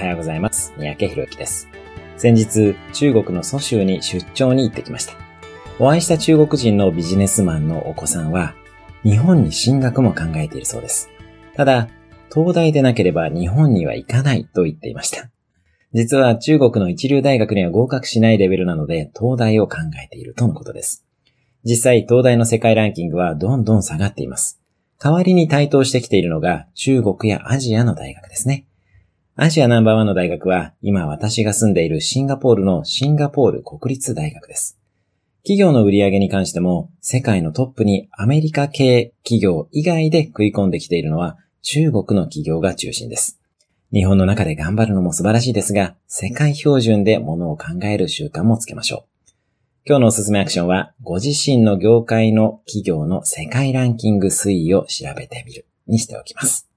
はようございます。三宅博之です。先日、中国の蘇州に出張に行ってきました。お会いした中国人のビジネスマンのお子さんは、日本に進学も考えているそうです。ただ、東大でなければ日本には行かないと言っていました。実は中国の一流大学には合格しないレベルなので、東大を考えているとのことです。実際、東大の世界ランキングはどんどん下がっています。代わりに台頭してきているのが中国やアジアの大学ですね。アジアナンバーワンの大学は今私が住んでいるシンガポールのシンガポール国立大学です。企業の売り上げに関しても世界のトップにアメリカ系企業以外で食い込んできているのは中国の企業が中心です。日本の中で頑張るのも素晴らしいですが、世界標準で物を考える習慣もつけましょう。今日のおすすめアクションは、ご自身の業界の企業の世界ランキング推移を調べてみるにしておきます。